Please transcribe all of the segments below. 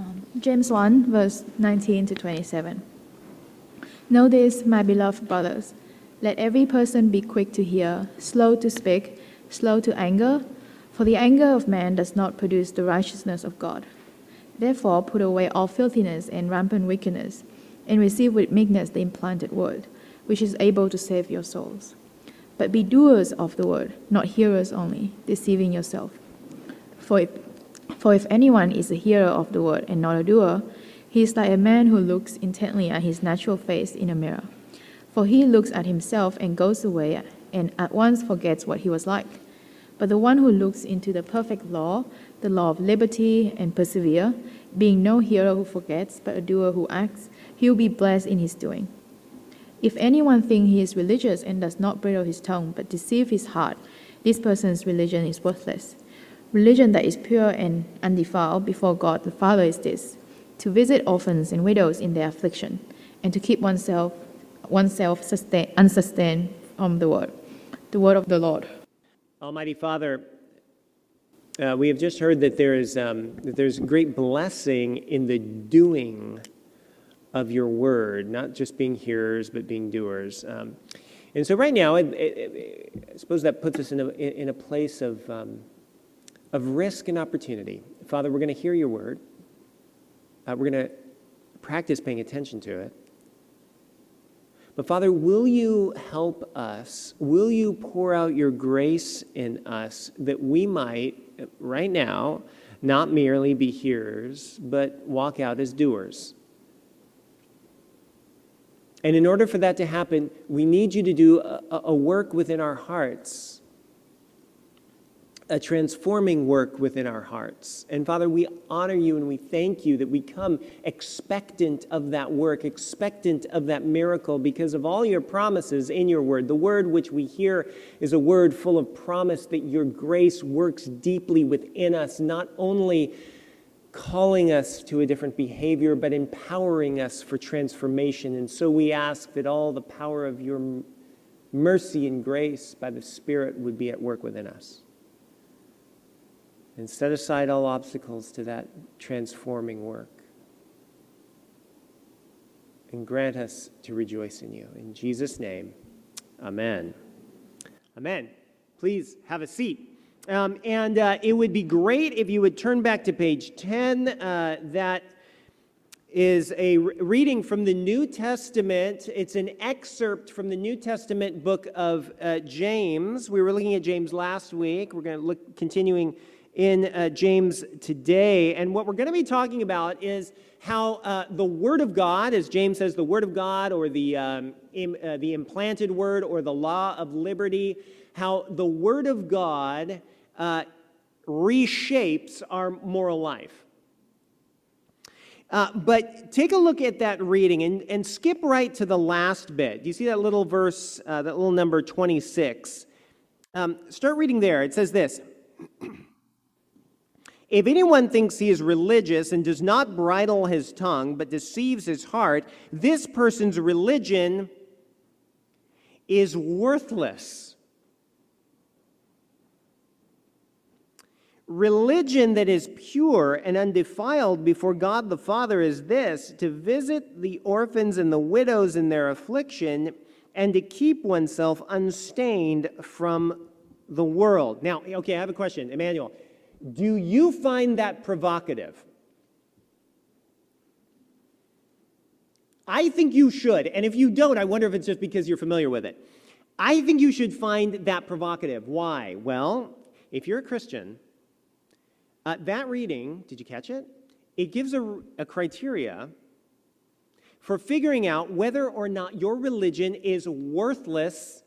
Um, James 1, verse 19 to 27. Know this, my beloved brothers. Let every person be quick to hear, slow to speak, slow to anger, for the anger of man does not produce the righteousness of God. Therefore, put away all filthiness and rampant wickedness, and receive with meekness the implanted word, which is able to save your souls. But be doers of the word, not hearers only, deceiving yourself. For if, for if anyone is a hearer of the word and not a doer, he is like a man who looks intently at his natural face in a mirror. For he looks at himself and goes away and at once forgets what he was like. But the one who looks into the perfect law, the law of liberty, and persevere, being no hearer who forgets, but a doer who acts, he will be blessed in his doing. If anyone think he is religious and does not bridle his tongue, but deceive his heart, this person's religion is worthless. Religion that is pure and undefiled before God the Father is this to visit orphans and widows in their affliction, and to keep oneself oneself sustain, unsustained from the word. The word of the Lord. Almighty Father, uh, we have just heard that there is um, that there's great blessing in the doing of your word, not just being hearers but being doers. Um, and so, right now, it, it, it, I suppose that puts us in a, in a place of um, of risk and opportunity. Father, we're going to hear your word. Uh, we're going to practice paying attention to it. But Father, will you help us? Will you pour out your grace in us that we might, right now, not merely be hearers, but walk out as doers? And in order for that to happen, we need you to do a, a work within our hearts a transforming work within our hearts. And Father, we honor you and we thank you that we come expectant of that work, expectant of that miracle because of all your promises in your word. The word which we hear is a word full of promise that your grace works deeply within us, not only calling us to a different behavior, but empowering us for transformation. And so we ask that all the power of your mercy and grace by the Spirit would be at work within us and set aside all obstacles to that transforming work. And grant us to rejoice in you. In Jesus' name, amen. Amen. Please have a seat. Um, and uh, it would be great if you would turn back to page 10. Uh, that is a re- reading from the New Testament. It's an excerpt from the New Testament book of uh, James. We were looking at James last week. We're going to look continuing in uh, James today. And what we're going to be talking about is how uh, the Word of God, as James says, the Word of God or the, um, Im, uh, the implanted Word or the law of liberty, how the Word of God uh, reshapes our moral life. Uh, but take a look at that reading and, and skip right to the last bit. Do you see that little verse, uh, that little number 26? Um, start reading there. It says this. If anyone thinks he is religious and does not bridle his tongue but deceives his heart, this person's religion is worthless. Religion that is pure and undefiled before God the Father is this to visit the orphans and the widows in their affliction and to keep oneself unstained from the world. Now, okay, I have a question. Emmanuel, do you find that provocative? I think you should. And if you don't, I wonder if it's just because you're familiar with it. I think you should find that provocative. Why? Well, if you're a Christian, uh, that reading, did you catch it? It gives a, a criteria for figuring out whether or not your religion is worthless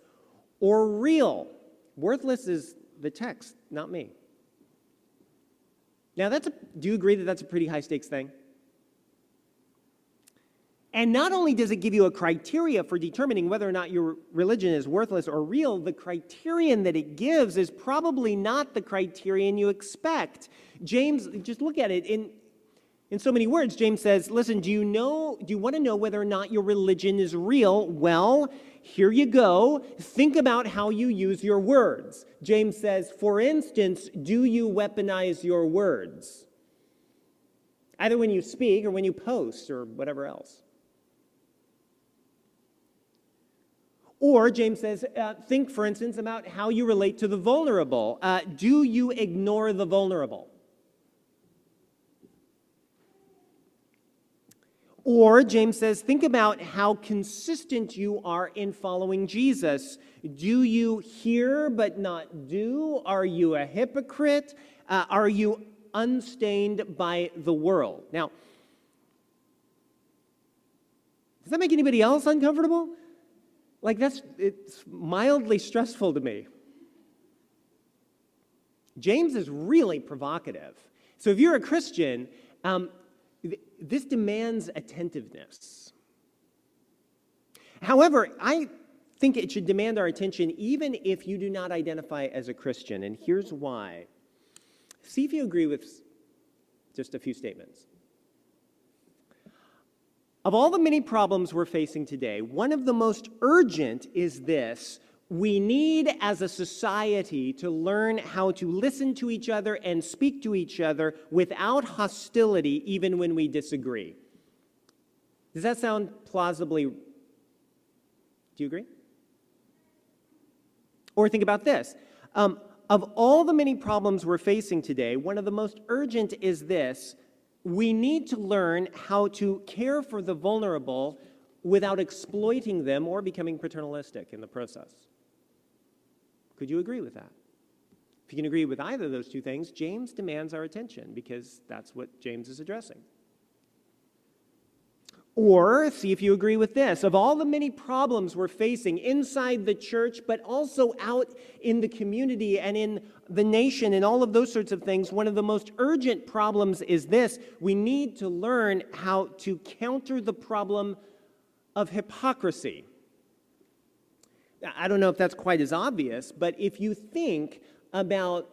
or real. Worthless is the text, not me. Now, that's a, do you agree that that's a pretty high stakes thing? And not only does it give you a criteria for determining whether or not your religion is worthless or real, the criterion that it gives is probably not the criterion you expect. James, just look at it. In, in so many words, James says, listen, do you know, do you want to know whether or not your religion is real? Well, here you go. Think about how you use your words. James says, for instance, do you weaponize your words? either when you speak or when you post or whatever else. Or, James says, uh, think, for instance, about how you relate to the vulnerable. Uh, do you ignore the vulnerable? Or, James says, think about how consistent you are in following Jesus. Do you hear but not do? Are you a hypocrite? Uh, are you unstained by the world? Now, does that make anybody else uncomfortable? Like, that's, it's mildly stressful to me. James is really provocative. So, if you're a Christian, um, this demands attentiveness. However, I think it should demand our attention even if you do not identify as a Christian, and here's why. See if you agree with just a few statements. Of all the many problems we're facing today, one of the most urgent is this we need as a society to learn how to listen to each other and speak to each other without hostility, even when we disagree. Does that sound plausibly? Do you agree? Or think about this. Um, of all the many problems we're facing today, one of the most urgent is this we need to learn how to care for the vulnerable without exploiting them or becoming paternalistic in the process. Could you agree with that? If you can agree with either of those two things, James demands our attention because that's what James is addressing. Or see if you agree with this. Of all the many problems we're facing inside the church, but also out in the community and in the nation and all of those sorts of things, one of the most urgent problems is this we need to learn how to counter the problem of hypocrisy. I don't know if that's quite as obvious, but if you think about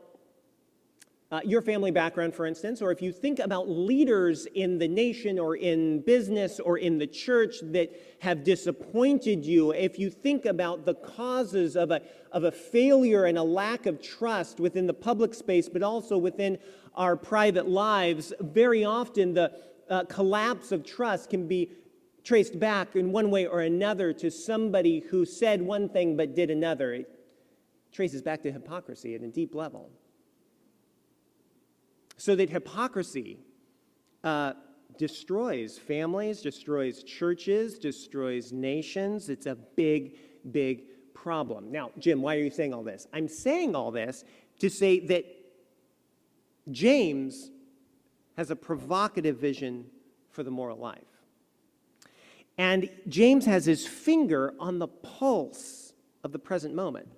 uh, your family background, for instance, or if you think about leaders in the nation or in business or in the church that have disappointed you, if you think about the causes of a, of a failure and a lack of trust within the public space, but also within our private lives, very often the uh, collapse of trust can be traced back in one way or another to somebody who said one thing but did another. It traces back to hypocrisy at a deep level. So that hypocrisy uh, destroys families, destroys churches, destroys nations. It's a big, big problem. Now, Jim, why are you saying all this? I'm saying all this to say that James has a provocative vision for the moral life. And James has his finger on the pulse of the present moment.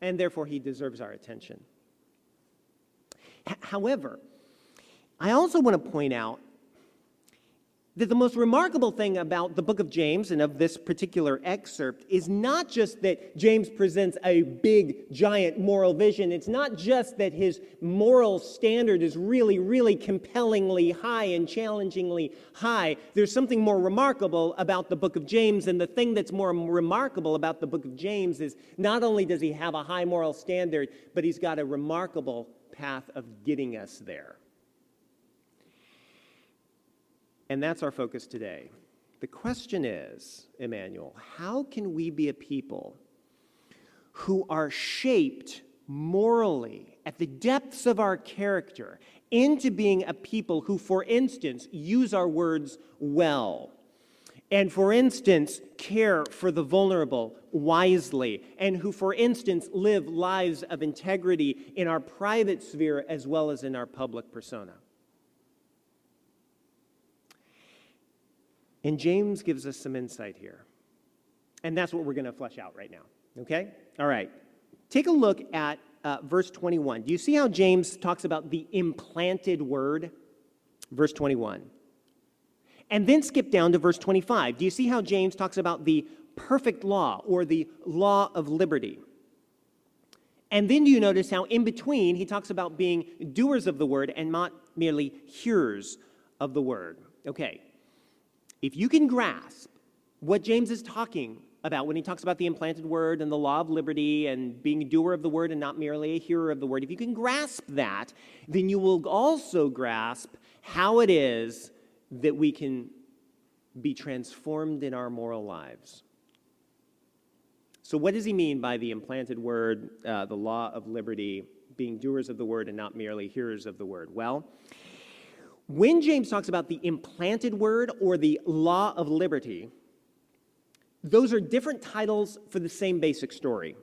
And therefore, he deserves our attention. However, I also want to point out that the most remarkable thing about the book of James and of this particular excerpt is not just that James presents a big, giant moral vision. It's not just that his moral standard is really, really compellingly high and challengingly high. There's something more remarkable about the book of James, and the thing that's more remarkable about the book of James is not only does he have a high moral standard, but he's got a remarkable path of getting us there. And that's our focus today. The question is, Emmanuel, how can we be a people who are shaped morally at the depths of our character into being a people who, for instance, use our words well? and, for instance, care for the vulnerable wisely, and who, for instance, live lives of integrity in our private sphere as well as in our public persona. And James gives us some insight here. And that's what we're going to flesh out right now. Okay? All right. Take a look at uh, verse 21. Do you see how James talks about the implanted word? Verse 21. And then skip down to verse 25. Do you see how James talks about the perfect law or the law of liberty? And then do you notice how in between he talks about being doers of the word and not merely hearers of the word? Okay. If you can grasp what James is talking about when he talks about the implanted word and the law of liberty and being a doer of the word and not merely a hearer of the word, if you can grasp that, then you will also grasp how it is that we can be transformed in our moral lives. So, what does he mean by the implanted word, uh, the law of liberty, being doers of the word and not merely hearers of the word? Well, when James talks about the implanted word or the law of liberty, those are different titles for the same basic story.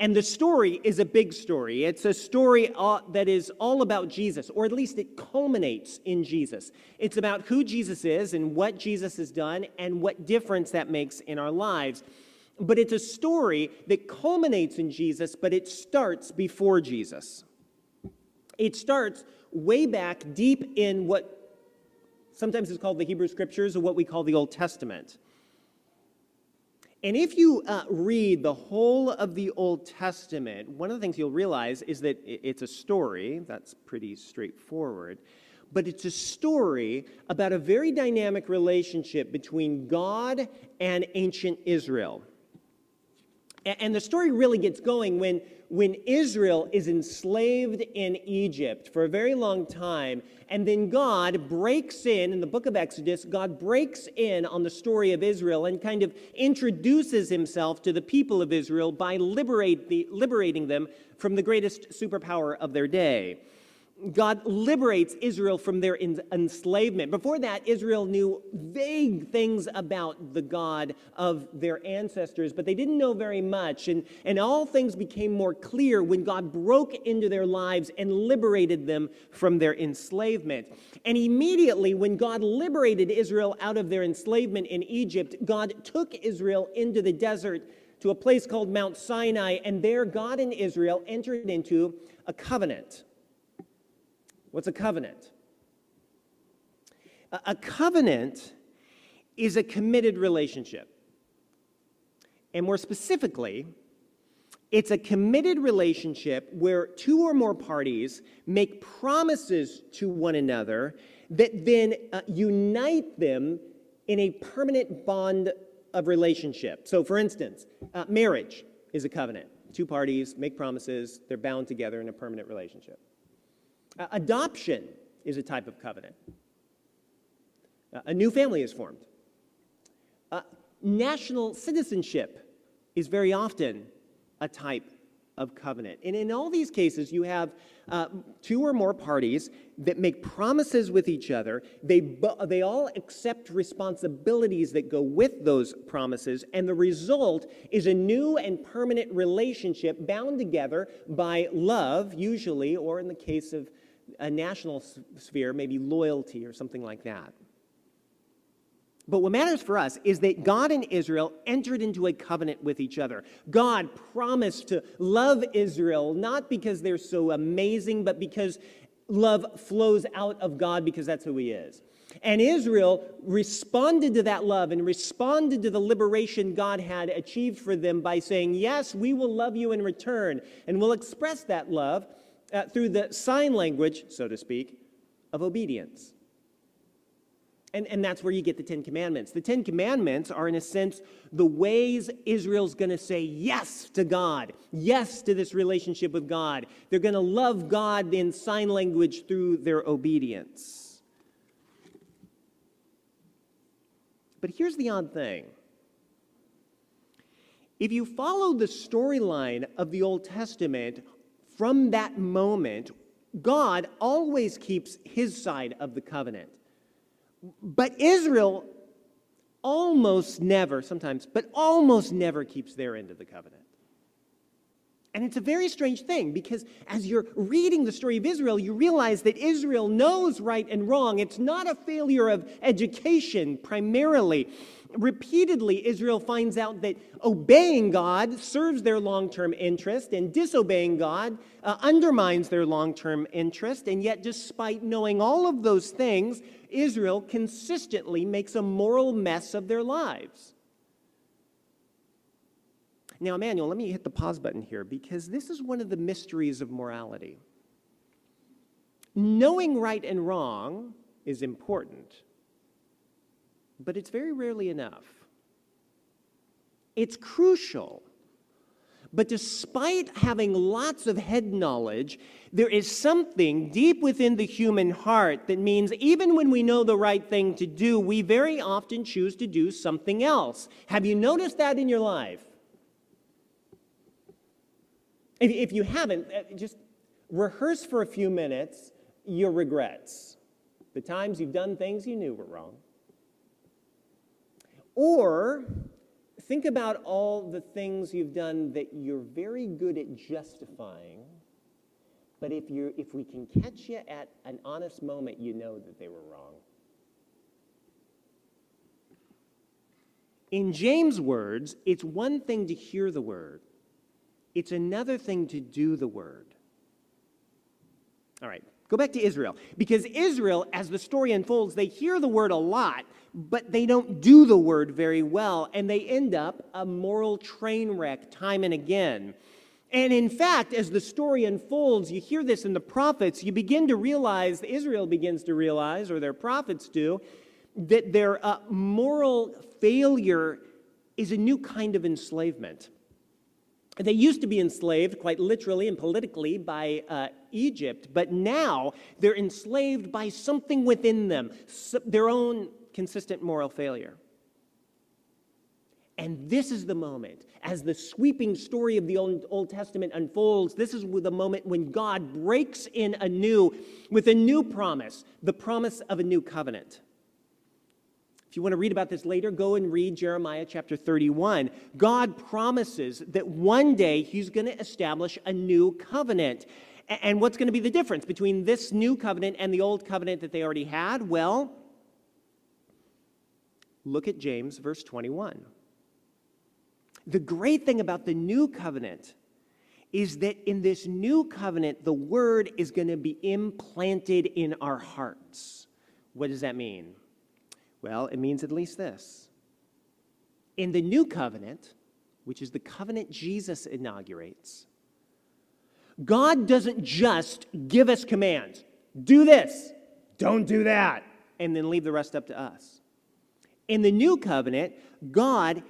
And the story is a big story. It's a story uh, that is all about Jesus, or at least it culminates in Jesus. It's about who Jesus is and what Jesus has done and what difference that makes in our lives. But it's a story that culminates in Jesus, but it starts before Jesus. It starts way back deep in what sometimes is called the Hebrew Scriptures or what we call the Old Testament. And if you uh, read the whole of the Old Testament, one of the things you'll realize is that it's a story, that's pretty straightforward, but it's a story about a very dynamic relationship between God and ancient Israel. And the story really gets going when, when Israel is enslaved in Egypt for a very long time. And then God breaks in, in the book of Exodus, God breaks in on the story of Israel and kind of introduces himself to the people of Israel by liberate the, liberating them from the greatest superpower of their day. God liberates Israel from their enslavement. Before that, Israel knew vague things about the God of their ancestors, but they didn't know very much. And, and all things became more clear when God broke into their lives and liberated them from their enslavement. And immediately, when God liberated Israel out of their enslavement in Egypt, God took Israel into the desert to a place called Mount Sinai, and there God and Israel entered into a covenant. What's a covenant? A covenant is a committed relationship. And more specifically, it's a committed relationship where two or more parties make promises to one another that then uh, unite them in a permanent bond of relationship. So, for instance, uh, marriage is a covenant. Two parties make promises, they're bound together in a permanent relationship. Uh, adoption is a type of covenant. Uh, a new family is formed. Uh, national citizenship is very often a type of covenant. And in all these cases, you have uh, two or more parties that make promises with each other. They, they all accept responsibilities that go with those promises, and the result is a new and permanent relationship bound together by love, usually, or in the case of a national sphere, maybe loyalty or something like that. But what matters for us is that God and Israel entered into a covenant with each other. God promised to love Israel, not because they're so amazing, but because love flows out of God because that's who He is. And Israel responded to that love and responded to the liberation God had achieved for them by saying, Yes, we will love you in return. And we'll express that love uh, through the sign language, so to speak, of obedience. And, and that's where you get the Ten Commandments. The Ten Commandments are, in a sense, the ways Israel's going to say yes to God, yes to this relationship with God. They're going to love God in sign language through their obedience. But here's the odd thing if you follow the storyline of the Old Testament, from that moment, God always keeps his side of the covenant. But Israel almost never, sometimes, but almost never keeps their end of the covenant. And it's a very strange thing because as you're reading the story of Israel, you realize that Israel knows right and wrong. It's not a failure of education primarily. Repeatedly, Israel finds out that obeying God serves their long term interest, and disobeying God uh, undermines their long term interest. And yet, despite knowing all of those things, Israel consistently makes a moral mess of their lives. Now, Emmanuel, let me hit the pause button here because this is one of the mysteries of morality. Knowing right and wrong is important, but it's very rarely enough. It's crucial. But despite having lots of head knowledge, there is something deep within the human heart that means even when we know the right thing to do, we very often choose to do something else. Have you noticed that in your life? If, you haven't, uh, just rehearse for a few minutes your regrets, the times you've done things you knew were wrong. Or think about all the things you've done that you're very good at justifying, but if, you if we can catch you at an honest moment, you know that they were wrong. In James' words, it's one thing to hear the word, it's another thing to do the word. All right, go back to Israel. Because Israel, as the story unfolds, they hear the word a lot, but they don't do the word very well, and they end up a moral train wreck time and again. And in fact, as the story unfolds, you hear this in the prophets, you begin to realize, Israel begins to realize, or their prophets do, that their uh, moral failure is a new kind of enslavement. They used to be enslaved, quite literally and politically, by uh, Egypt, but now they're enslaved by something within them, their own consistent moral failure. And this is the moment, as the sweeping story of the Old, Old, Testament unfolds, this is the moment when God breaks in anew with a new promise, the promise of a new covenant. If you want to read about this later, go and read Jeremiah chapter 31. God promises that one day he's going to establish a new covenant. And what's going to be the difference between this new covenant and the old covenant that they already had? Well, look at James, verse 21. The great thing about the new covenant is that in this new covenant, the word is going to be implanted in our hearts. What does that mean? Well, it means at least this. In the new covenant, which is the covenant Jesus inaugurates, God doesn't just give us commands do this, don't do that, and then leave the rest up to us. In the new covenant, God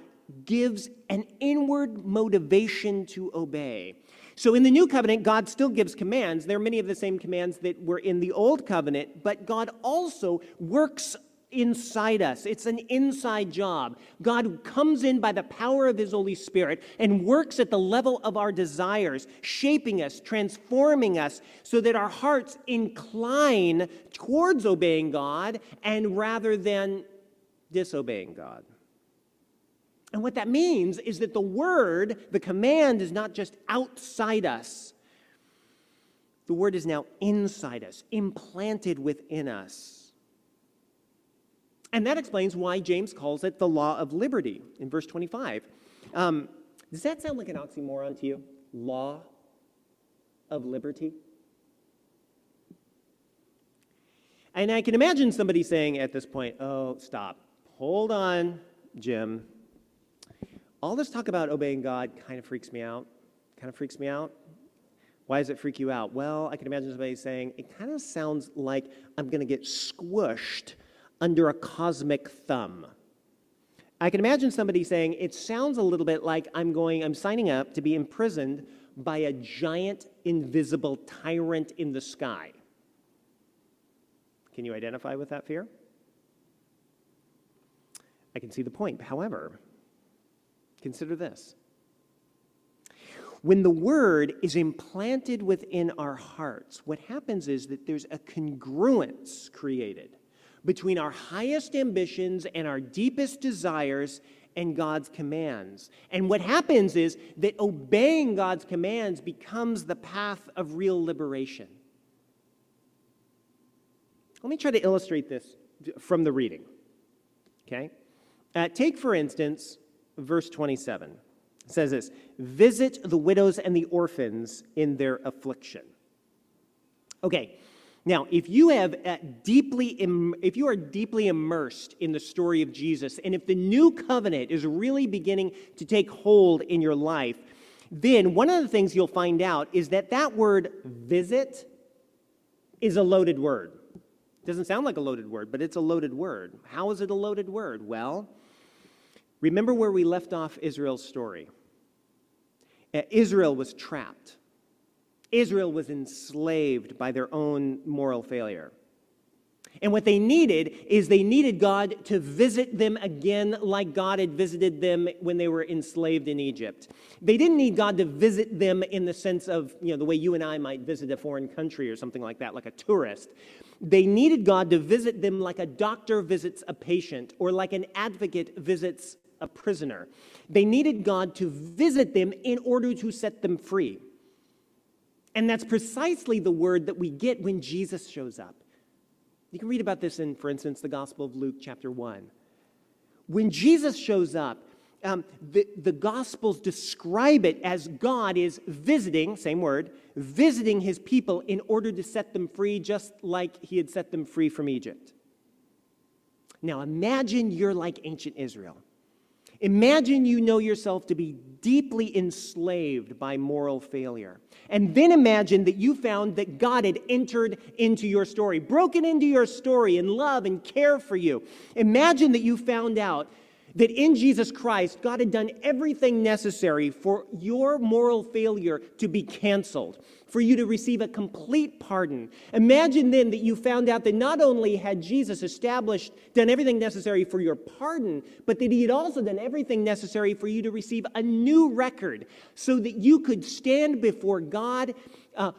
gives an inward motivation to obey. So in the new covenant, God still gives commands. There are many of the same commands that were in the old covenant, but God also works inside us. It's an inside job. God comes in by the power of His Holy Spirit and works at the level of our desires, shaping us, transforming us, so that our hearts incline towards obeying God and rather than disobeying God. And what that means is that the word, the command, is not just outside us. The word is now inside us, implanted within us. And that explains why James calls it the law of liberty in verse 25. Um, does that sound like an oxymoron to you? Law of liberty? And I can imagine somebody saying at this point, oh, stop. Hold on, Jim. All this talk about obeying God kind of freaks me out. Kind of freaks me out. Why does it freak you out? Well, I can imagine somebody saying, it kind of sounds like I'm going to get squished under a cosmic thumb. I can imagine somebody saying, It sounds a little bit like I'm going, I'm signing up to be imprisoned by a giant invisible tyrant in the sky. Can you identify with that fear? I can see the point. However, consider this. When the word is implanted within our hearts, what happens is that there's a congruence created between our highest ambitions and our deepest desires and God's commands. And what happens is that obeying God's commands becomes the path of real liberation. Let me try to illustrate this from the reading. Okay? Uh, take, for instance, verse 27. It says this Visit the widows and the orphans in their affliction. Okay, now, if you have uh, deeply, if you are deeply immersed in the story of Jesus, and if the new covenant is really beginning to take hold in your life, then one of the things you'll find out is that that word visit is a loaded word. It doesn't sound like a loaded word, but it's a loaded word. How is it a loaded word? Well, Remember where we left off Israel's story. Uh, Israel was trapped. Israel was enslaved by their own moral failure. And what they needed is they needed God to visit them again like God had visited them when they were enslaved in Egypt. They didn't need God to visit them in the sense of, you know, the way you and I might visit a foreign country or something like that, like a tourist. They needed God to visit them like a doctor visits a patient or like an advocate visits a prisoner. They needed God to visit them in order to set them free. And that's precisely the word that we get when Jesus shows up. You can read about this in, for instance, the Gospel of Luke, chapter 1. When Jesus shows up, um, the, the Gospels describe it as God is visiting, same word, visiting his people in order to set them free, just like he had set them free from Egypt. Now imagine you're like ancient Israel. Imagine you know yourself to be deeply enslaved by moral failure. And then imagine that you found that God had entered into your story, broken into your story in love and care for you. Imagine that you found out that in Jesus Christ, God had done everything necessary for your moral failure to be canceled, for you to receive a complete pardon. Imagine then that you found out that not only had Jesus established, done everything necessary for your pardon, but that he had also done everything necessary for you to receive a new record so that you could stand before God uh,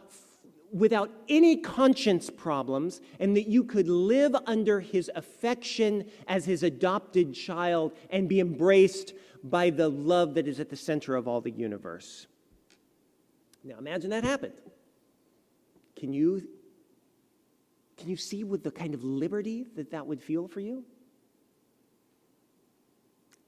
without any conscience problems and that you could live under his affection as his adopted child and be embraced by the love that is at the center of all the universe. Now imagine that happened. Can you can you see with the kind of liberty that that would feel for you?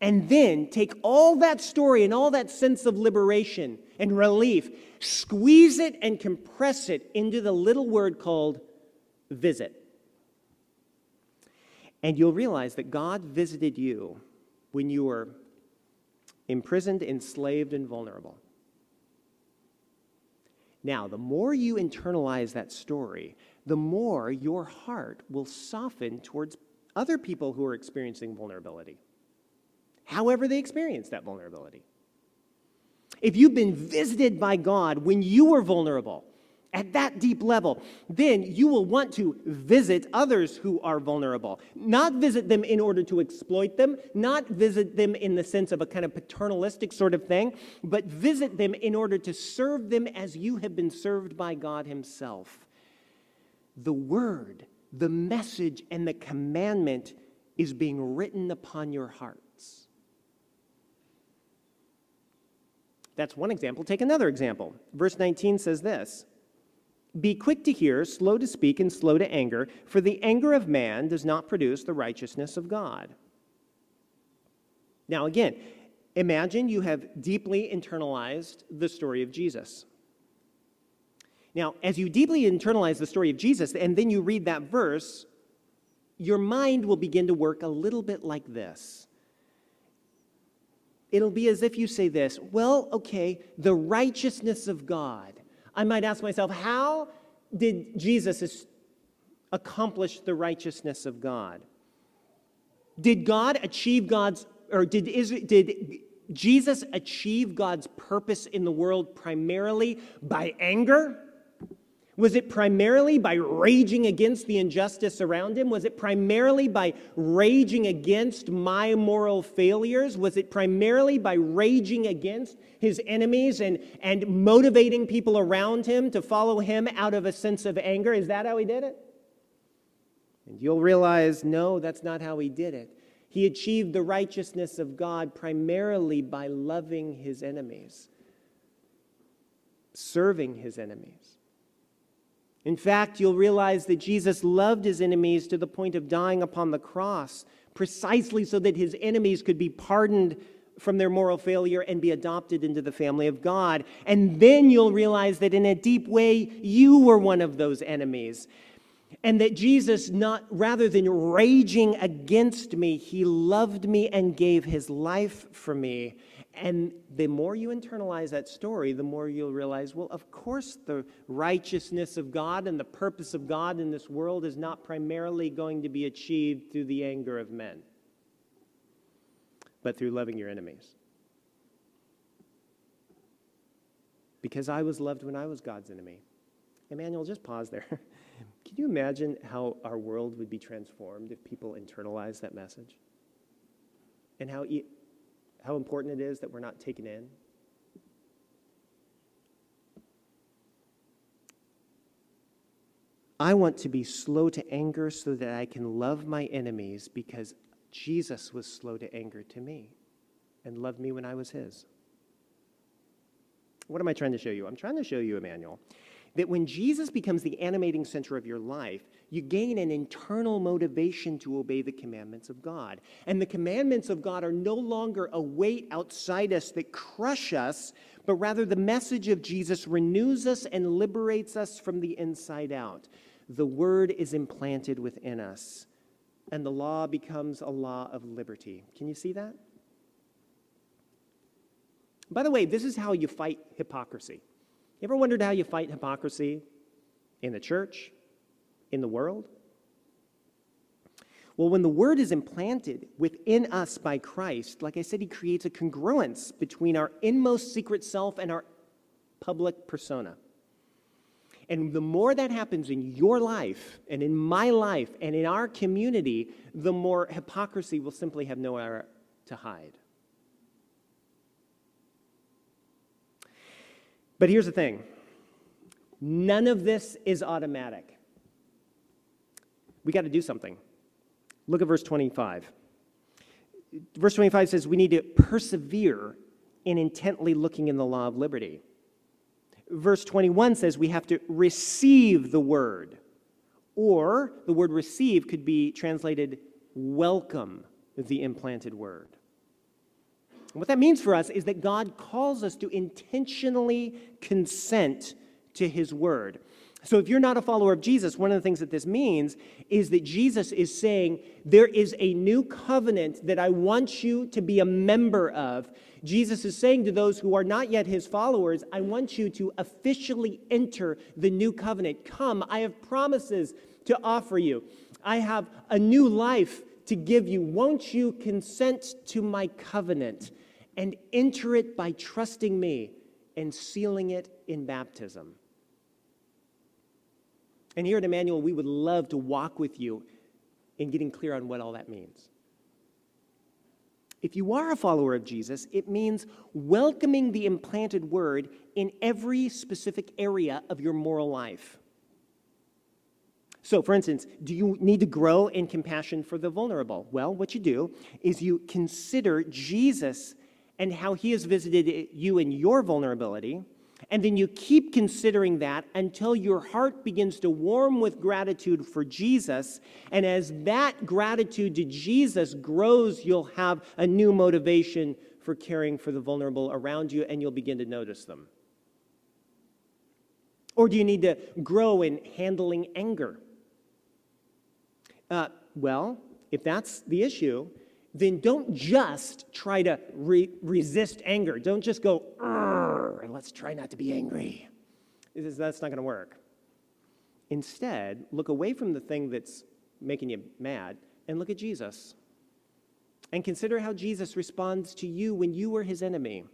and then take all that story and all that sense of liberation and relief, squeeze it and compress it into the little word called visit. And you'll realize that God visited you when you were imprisoned, enslaved, and vulnerable. Now, the more you internalize that story, the more your heart will soften towards other people who are experiencing vulnerability however they experience that vulnerability. If you've been visited by God when you were vulnerable at that deep level, then you will want to visit others who are vulnerable. Not visit them in order to exploit them, not visit them in the sense of a kind of paternalistic sort of thing, but visit them in order to serve them as you have been served by God Himself. The word, the message, and the commandment is being written upon your heart. That's one example. Take another example. Verse 19 says this Be quick to hear, slow to speak, and slow to anger, for the anger of man does not produce the righteousness of God. Now, again, imagine you have deeply internalized the story of Jesus. Now, as you deeply internalize the story of Jesus, and then you read that verse, your mind will begin to work a little bit like this it'll be as if you say this well, okay, the righteousness of God. I might ask myself, how did Jesus accomplish the righteousness of God? Did God achieve God's, or did, Israel, did Jesus achieve God's purpose in the world primarily by anger? Was it primarily by raging against the injustice around him? Was it primarily by raging against my moral failures? Was it primarily by raging against his enemies and, and motivating people around him to follow him out of a sense of anger? Is that how he did it? And you'll realize, no, that's not how he did it. He achieved the righteousness of God primarily by loving his enemies, serving his enemies in fact, you'll realize that Jesus loved his enemies to the point of dying upon the cross, precisely so that his enemies could be pardoned from their moral failure and be adopted into the family of God. And then you'll realize that in a deep way, you were one of those enemies. And that Jesus, not rather than raging against me, he loved me and gave his life for me. And the more you internalize that story, the more you'll realize, well, of course, the righteousness of God and the purpose of God in this world is not primarily going to be achieved through the anger of men. but through loving your enemies. Because I was loved when I was God's enemy. Emmanuel, just pause there. Can you imagine how our world would be transformed if people internalized that message? And how, e- how important it is that we're not taken in? I want to be slow to anger so that I can love my enemies because Jesus was slow to anger to me and loved me when I was his. What am I trying to show you? I'm trying to show you, Emmanuel, that when Jesus becomes the animating center of your life, you gain an internal motivation to obey the commandments of God. And the commandments of God are no longer a weight outside us that crush us, but rather the message of Jesus renews us and liberates us from the inside out. The word is implanted within us, and the law becomes a law of liberty. Can you see that? By the way, this is how you fight hypocrisy. You ever wondered how you fight hypocrisy in the church, in the world? Well, when the word is implanted within us by Christ, like I said, he creates a congruence between our inmost secret self and our public persona. And the more that happens in your life and in my life and in our community, the more hypocrisy will simply have nowhere to hide. But here's the thing none of this is automatic. We got to do something. Look at verse 25. Verse 25 says we need to persevere in intently looking in the law of liberty. Verse 21 says we have to receive the word, or the word receive could be translated welcome the implanted word. And what that means for us is that God calls us to intentionally consent to his word. So, if you're not a follower of Jesus, one of the things that this means is that Jesus is saying, There is a new covenant that I want you to be a member of. Jesus is saying to those who are not yet his followers, I want you to officially enter the new covenant. Come, I have promises to offer you, I have a new life to give you. Won't you consent to my covenant and enter it by trusting me and sealing it in baptism? And here at Emmanuel, we would love to walk with you in getting clear on what all that means. If you are a follower of Jesus, it means welcoming the implanted word in every specific area of your moral life. So, for instance, do you need to grow in compassion for the vulnerable? Well, what you do is you consider Jesus and how he has visited you in your vulnerability and then you keep considering that until your heart begins to warm with gratitude for Jesus. And as that gratitude to Jesus grows, you'll have a new motivation for caring for the vulnerable around you, and you'll begin to notice them. Or do you need to grow in handling anger? Uh, well, if that's the issue, then don't just try to re- resist anger. Don't just go, and let's try not to be angry. That's not going to work. Instead, look away from the thing that's making you mad and look at Jesus. And consider how Jesus responds to you when you were his enemy.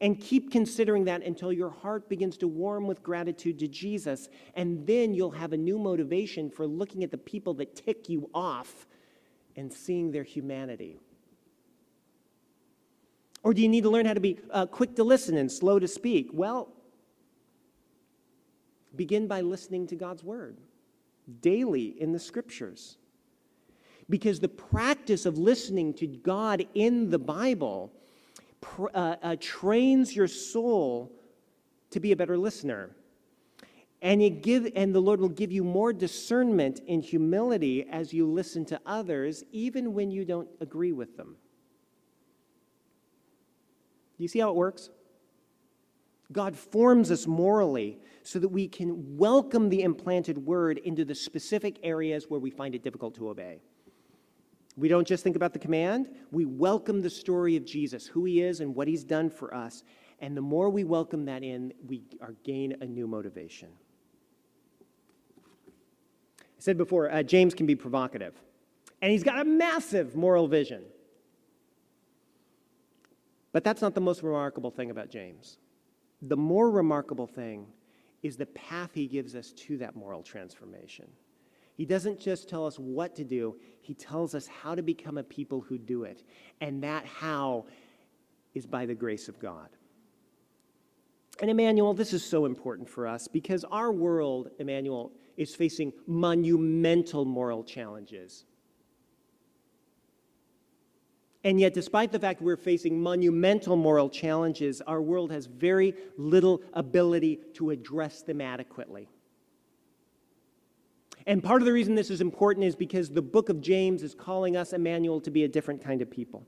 And keep considering that until your heart begins to warm with gratitude to Jesus. And then you'll have a new motivation for looking at the people that tick you off and seeing their humanity. Or do you need to learn how to be uh, quick to listen and slow to speak? Well, begin by listening to God's word daily in the scriptures. Because the practice of listening to God in the Bible uh, uh, trains your soul to be a better listener. And, give, and the Lord will give you more discernment in humility as you listen to others, even when you don't agree with them. Do you see how it works? God forms us morally so that we can welcome the implanted word into the specific areas where we find it difficult to obey. We don't just think about the command, we welcome the story of Jesus, who he is and what he's done for us. And the more we welcome that in, we gain a new motivation. Said before, uh, James can be provocative, and he's got a massive moral vision. But that's not the most remarkable thing about James. The more remarkable thing is the path he gives us to that moral transformation. He doesn't just tell us what to do, he tells us how to become a people who do it. And that how is by the grace of God. And Emmanuel, this is so important for us because our world, Emmanuel, is facing monumental moral challenges. And yet, despite the fact we're facing monumental moral challenges, our world has very little ability to address them adequately. And part of the reason this is important is because the book of James is calling us, Emmanuel, to be a different kind of people.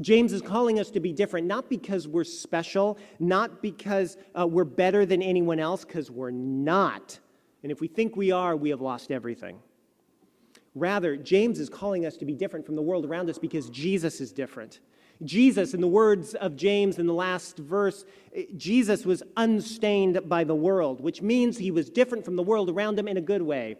James is calling us to be different, not because we're special, not because uh, we're better than anyone else, because we're not. And if we think we are, we have lost everything. Rather, James is calling us to be different from the world around us because Jesus is different. Jesus, in the words of James in the last verse, eh, Jesus was unstained by the world, which means he was different from the world around him in a good way.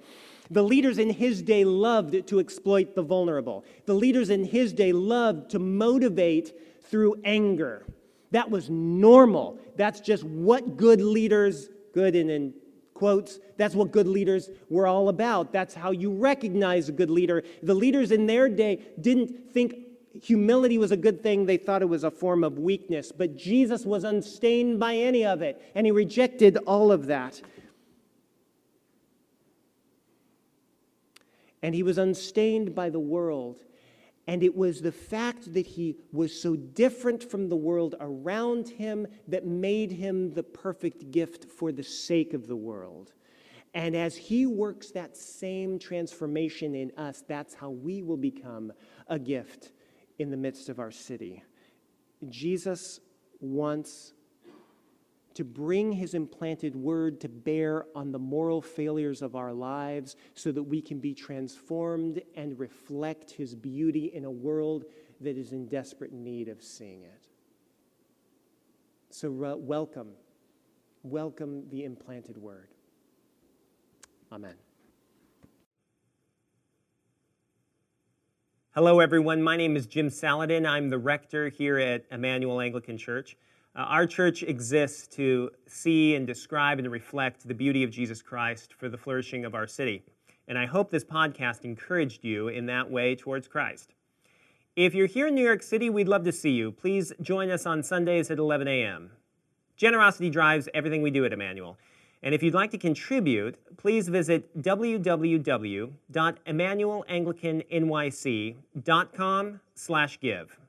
The leaders in his day loved to exploit the vulnerable. The leaders in his day loved to motivate through anger. That was normal. That's just what good leaders, good and in quotes, that's what good leaders were all about. That's how you recognize a good leader. The leaders in their day didn't think humility was a good thing, they thought it was a form of weakness. But Jesus was unstained by any of it, and he rejected all of that. and he was unstained by the world. And it was the fact that he was so different from the world around him that made him the perfect gift for the sake of the world. And as he works that same transformation in us, that's how we will become a gift in the midst of our city. Jesus wants to bring his implanted word to bear on the moral failures of our lives so that we can be transformed and reflect his beauty in a world that is in desperate need of seeing it. So, uh, welcome. Welcome the implanted word. Amen. Hello, everyone. My name is Jim Salladin. I'm the rector here at Emmanuel Anglican Church. Uh, our church exists to see and describe and reflect the beauty of Jesus Christ for the flourishing of our city. And I hope this podcast encouraged you in that way towards Christ. If you're here in New York City, we'd love to see you. Please join us on Sundays at 11 a.m. Generosity drives everything we do at Emmanuel. And if you'd like to contribute, please visit www.emmanuelanglicannyc.com slash give.